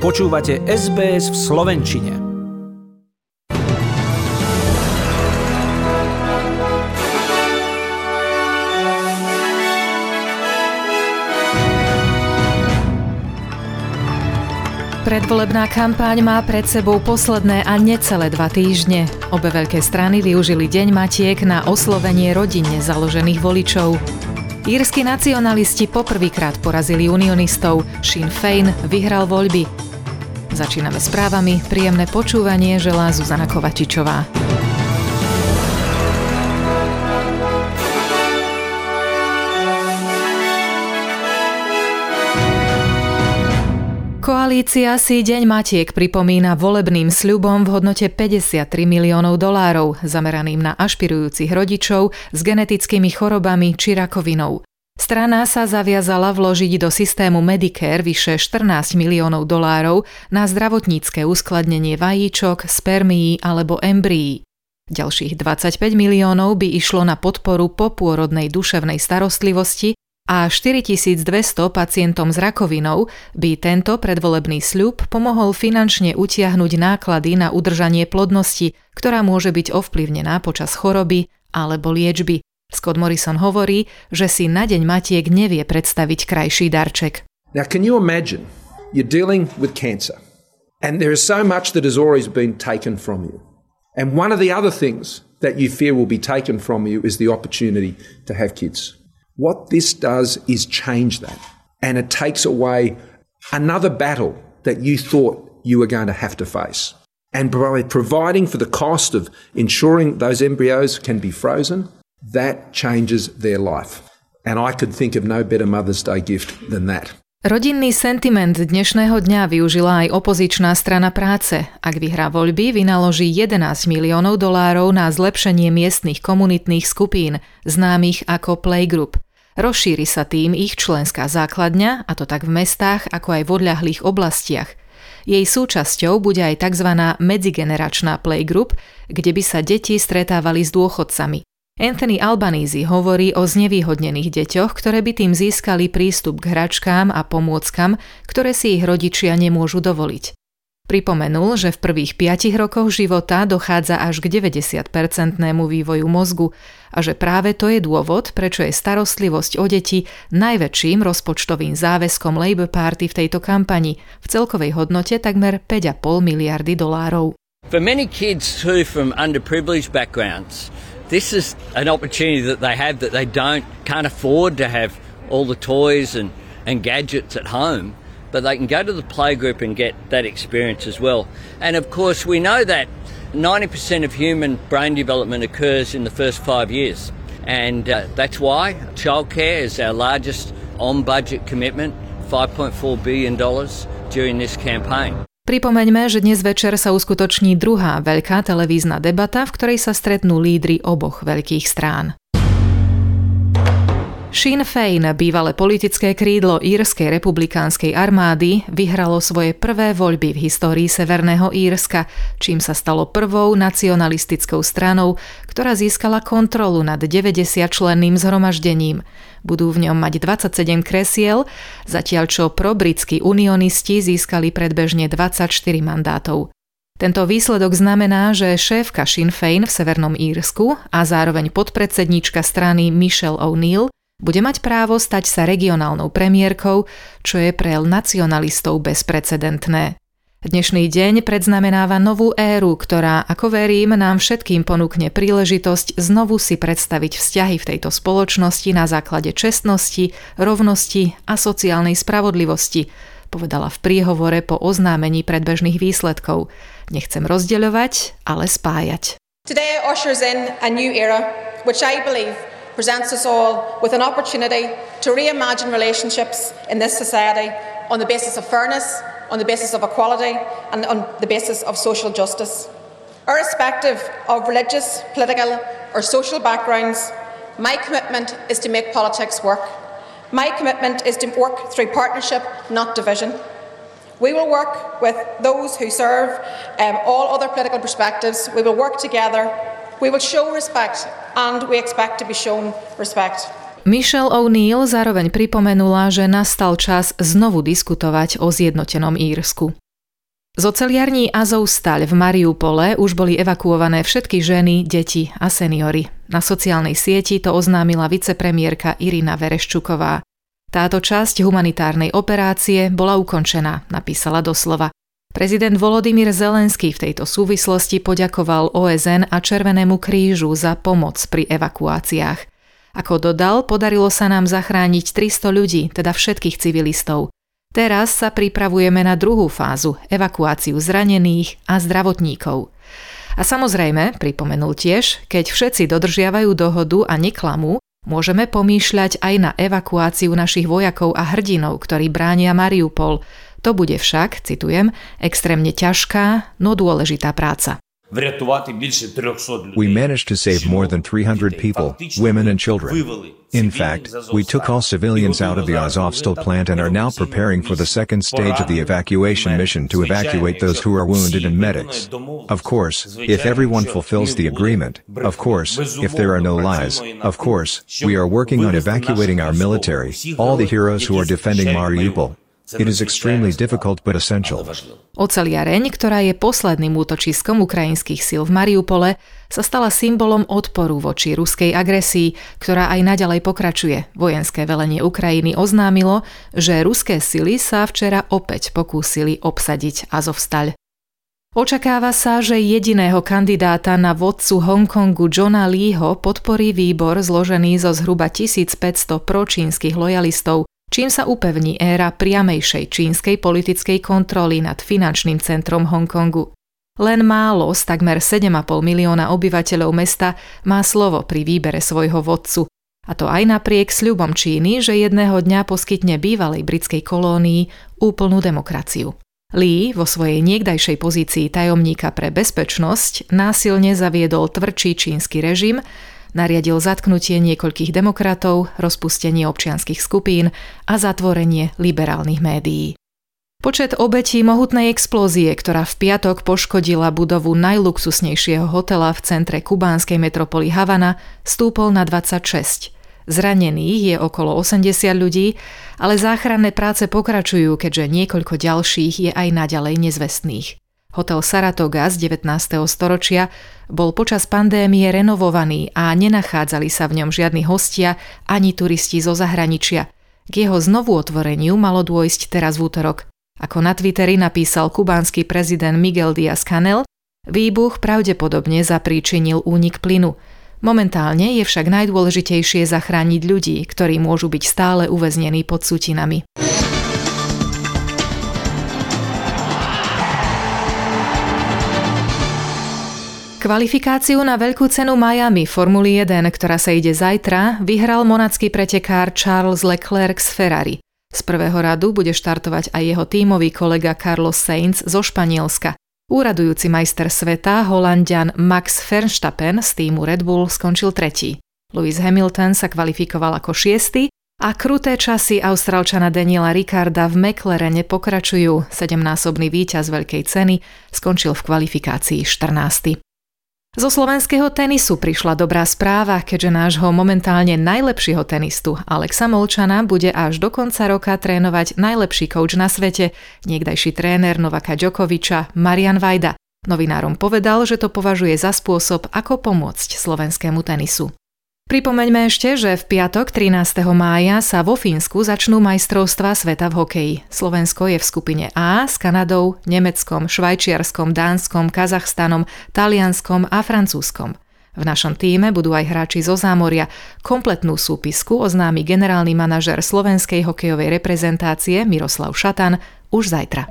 Počúvate SBS v Slovenčine. Predvolebná kampáň má pred sebou posledné a necelé dva týždne. Obe veľké strany využili Deň Matiek na oslovenie rodinne založených voličov. Írsky nacionalisti poprvýkrát porazili unionistov. Sinn Féin vyhral voľby. Začíname správami, príjemné počúvanie želá Zuzana Kovačičová. Koalícia si Deň Matiek pripomína volebným sľubom v hodnote 53 miliónov dolárov, zameraným na ašpirujúcich rodičov s genetickými chorobami či rakovinou. Strana sa zaviazala vložiť do systému Medicare vyše 14 miliónov dolárov na zdravotnícke uskladnenie vajíčok, spermií alebo embryí. Ďalších 25 miliónov by išlo na podporu popôrodnej duševnej starostlivosti a 4200 pacientom s rakovinou by tento predvolebný sľub pomohol finančne utiahnuť náklady na udržanie plodnosti, ktorá môže byť ovplyvnená počas choroby alebo liečby. Scott Morrison hovorí, že si na Deň Matiek nevie predstaviť krajší darček. Now can you imagine you're dealing with cancer and there is so much that has always been taken from you. And one of the other things that you fear will be taken from you is the opportunity to have kids. What this does is change that. And it takes away another battle that you thought you were going to have to face. And by providing for the cost of ensuring those embryos can be frozen, that changes their life. And I could think of no better Mother's Day gift than that. Rodinný sentiment dnešného dňa využila aj opozičná strana práce. Ak vyhrá voľby, vynaloží 11 miliónov dolárov na zlepšenie miestnych komunitných skupín, známych ako Playgroup. Rozšíri sa tým ich členská základňa, a to tak v mestách, ako aj v odľahlých oblastiach. Jej súčasťou bude aj tzv. medzigeneračná playgroup, kde by sa deti stretávali s dôchodcami. Anthony Albanese hovorí o znevýhodnených deťoch, ktoré by tým získali prístup k hračkám a pomôckam, ktoré si ich rodičia nemôžu dovoliť. Pripomenul, že v prvých 5 rokoch života dochádza až k 90-percentnému vývoju mozgu a že práve to je dôvod, prečo je starostlivosť o deti najväčším rozpočtovým záväzkom Labour Party v tejto kampani v celkovej hodnote takmer 5,5 miliardy dolárov. For many kids too from underprivileged backgrounds, this is an opportunity that they have that they don't can't afford to have all the toys and, and gadgets at home but they can go to the playgroup and get that experience as well. And of course we know that 90% of human brain development occurs in the first five years. And uh, that's why childcare is our largest on budget commitment 5.4 billion dollars during this campaign Pripomeňme, že dnes večer sa uskutoční druhá veľká televízna debata, v ktorej sa stretnú lídry oboch veľkých strán. Sinn Féin, bývalé politické krídlo Írskej republikánskej armády, vyhralo svoje prvé voľby v histórii Severného Írska, čím sa stalo prvou nacionalistickou stranou, ktorá získala kontrolu nad 90-členným zhromaždením. Budú v ňom mať 27 kresiel, zatiaľ čo pro-britskí unionisti získali predbežne 24 mandátov. Tento výsledok znamená, že šéfka Sinn Féin v Severnom Írsku a zároveň podpredsedníčka strany Michelle O'Neill bude mať právo stať sa regionálnou premiérkou, čo je pre nacionalistov bezprecedentné. Dnešný deň predznamenáva novú éru, ktorá, ako verím, nám všetkým ponúkne príležitosť znovu si predstaviť vzťahy v tejto spoločnosti na základe čestnosti, rovnosti a sociálnej spravodlivosti, povedala v príhovore po oznámení predbežných výsledkov. Nechcem rozdeľovať, ale spájať. Today ushers in a new era, which I believe presents us all with an opportunity to reimagine relationships in this society on the basis of fairness, on the basis of equality, and on the basis of social justice. Irrespective of religious, political, or social backgrounds, my commitment is to make politics work. My commitment is to work through partnership, not division. We will work with those who serve um, all other political perspectives. We will work together We will show respect and we expect to be shown respect. Michelle O'Neill zároveň pripomenula, že nastal čas znovu diskutovať o zjednotenom Írsku. Z oceliarní Azovstal v Mariupole už boli evakuované všetky ženy, deti a seniory. Na sociálnej sieti to oznámila vicepremiérka Irina Vereščuková. Táto časť humanitárnej operácie bola ukončená, napísala doslova. Prezident Volodymyr Zelenský v tejto súvislosti poďakoval OSN a Červenému krížu za pomoc pri evakuáciách. Ako dodal, podarilo sa nám zachrániť 300 ľudí, teda všetkých civilistov. Teraz sa pripravujeme na druhú fázu, evakuáciu zranených a zdravotníkov. A samozrejme, pripomenul tiež, keď všetci dodržiavajú dohodu a neklamú, môžeme pomýšľať aj na evakuáciu našich vojakov a hrdinov, ktorí bránia Mariupol. To bude však, citujem, extrémne ťažká, no dôležitá práca. We managed to save more than 300 people, women and children. In fact, we took all civilians out of the Azovstal plant and are now preparing for the second stage of the evacuation mission to evacuate those who are wounded and medics. Of course, if everyone fulfills the agreement, of course, if there are no lies, of course, we are working on evacuating our military, all the heroes who are defending Mariupol, It is extremely difficult but essential. Oceliareň, ktorá je posledným útočiskom ukrajinských síl v Mariupole, sa stala symbolom odporu voči ruskej agresii, ktorá aj naďalej pokračuje. Vojenské velenie Ukrajiny oznámilo, že ruské sily sa včera opäť pokúsili obsadiť Azovstal. Očakáva sa, že jediného kandidáta na vodcu Hongkongu Johna Leeho podporí výbor zložený zo zhruba 1500 pročínskych lojalistov, čím sa upevní éra priamejšej čínskej politickej kontroly nad finančným centrom Hongkongu. Len málo z takmer 7,5 milióna obyvateľov mesta má slovo pri výbere svojho vodcu, a to aj napriek sľubom Číny, že jedného dňa poskytne bývalej britskej kolónii úplnú demokraciu. Lee vo svojej niekdajšej pozícii tajomníka pre bezpečnosť násilne zaviedol tvrdší čínsky režim, Nariadil zatknutie niekoľkých demokratov, rozpustenie občianských skupín a zatvorenie liberálnych médií. Počet obetí mohutnej explózie, ktorá v piatok poškodila budovu najluxusnejšieho hotela v centre kubánskej metropoly Havana, stúpol na 26. Zranených je okolo 80 ľudí, ale záchranné práce pokračujú, keďže niekoľko ďalších je aj naďalej nezvestných. Hotel Saratoga z 19. storočia bol počas pandémie renovovaný a nenachádzali sa v ňom žiadni hostia ani turisti zo zahraničia. K jeho znovu otvoreniu malo dôjsť teraz v útorok. Ako na Twitteri napísal kubánsky prezident Miguel Díaz-Canel, výbuch pravdepodobne zapríčinil únik plynu. Momentálne je však najdôležitejšie zachrániť ľudí, ktorí môžu byť stále uväznení pod sutinami. Kvalifikáciu na veľkú cenu Miami Formuly 1, ktorá sa ide zajtra, vyhral monacký pretekár Charles Leclerc z Ferrari. Z prvého radu bude štartovať aj jeho tímový kolega Carlos Sainz zo Španielska. Úradujúci majster sveta, holandian Max Verstappen z týmu Red Bull skončil tretí. Lewis Hamilton sa kvalifikoval ako šiestý a kruté časy Austrálčana Daniela Ricarda v McLarene pokračujú. Sedemnásobný víťaz veľkej ceny skončil v kvalifikácii 14. Zo slovenského tenisu prišla dobrá správa, keďže nášho momentálne najlepšieho tenistu Alexa Molčana bude až do konca roka trénovať najlepší coach na svete, niekdajší tréner Novaka Djokoviča Marian Vajda. Novinárom povedal, že to považuje za spôsob, ako pomôcť slovenskému tenisu. Pripomeňme ešte, že v piatok 13. mája sa vo Fínsku začnú majstrovstva sveta v hokeji. Slovensko je v skupine A s Kanadou, Nemeckom, Švajčiarskom, Dánskom, Kazachstanom, Talianskom a Francúzskom. V našom týme budú aj hráči zo zámoria. Kompletnú súpisku oznámi generálny manažer slovenskej hokejovej reprezentácie Miroslav Šatan už zajtra.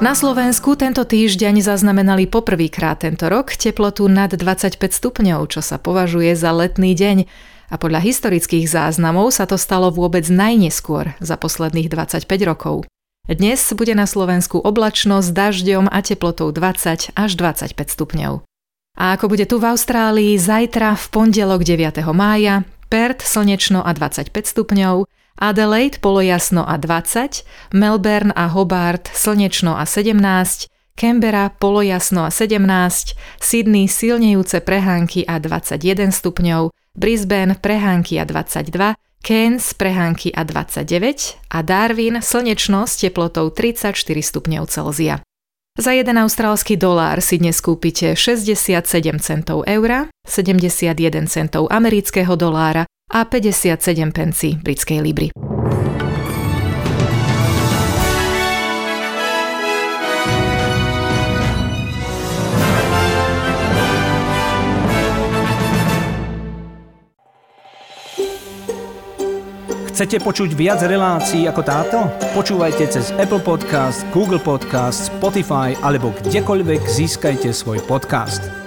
Na Slovensku tento týždeň zaznamenali poprvýkrát tento rok teplotu nad 25 stupňov, čo sa považuje za letný deň. A podľa historických záznamov sa to stalo vôbec najneskôr za posledných 25 rokov. Dnes bude na Slovensku oblačno s dažďom a teplotou 20 až 25 stupňov. A ako bude tu v Austrálii zajtra v pondelok 9. mája, Perth slnečno a 25 stupňov, Adelaide polojasno a 20, Melbourne a Hobart slnečno a 17, Canberra polojasno a 17, Sydney silnejúce prehánky a 21 stupňov, Brisbane prehánky a 22, Keynes prehánky A29 a Darwin slnečno s teplotou 34 stupňov Celzia. Za jeden austrálsky dolár si dnes kúpite 67 centov eura, 71 centov amerického dolára a 57 pencí britskej libry. Chcete počuť viac relácií ako táto? Počúvajte cez Apple Podcast, Google Podcast, Spotify alebo kdekoľvek získajte svoj podcast.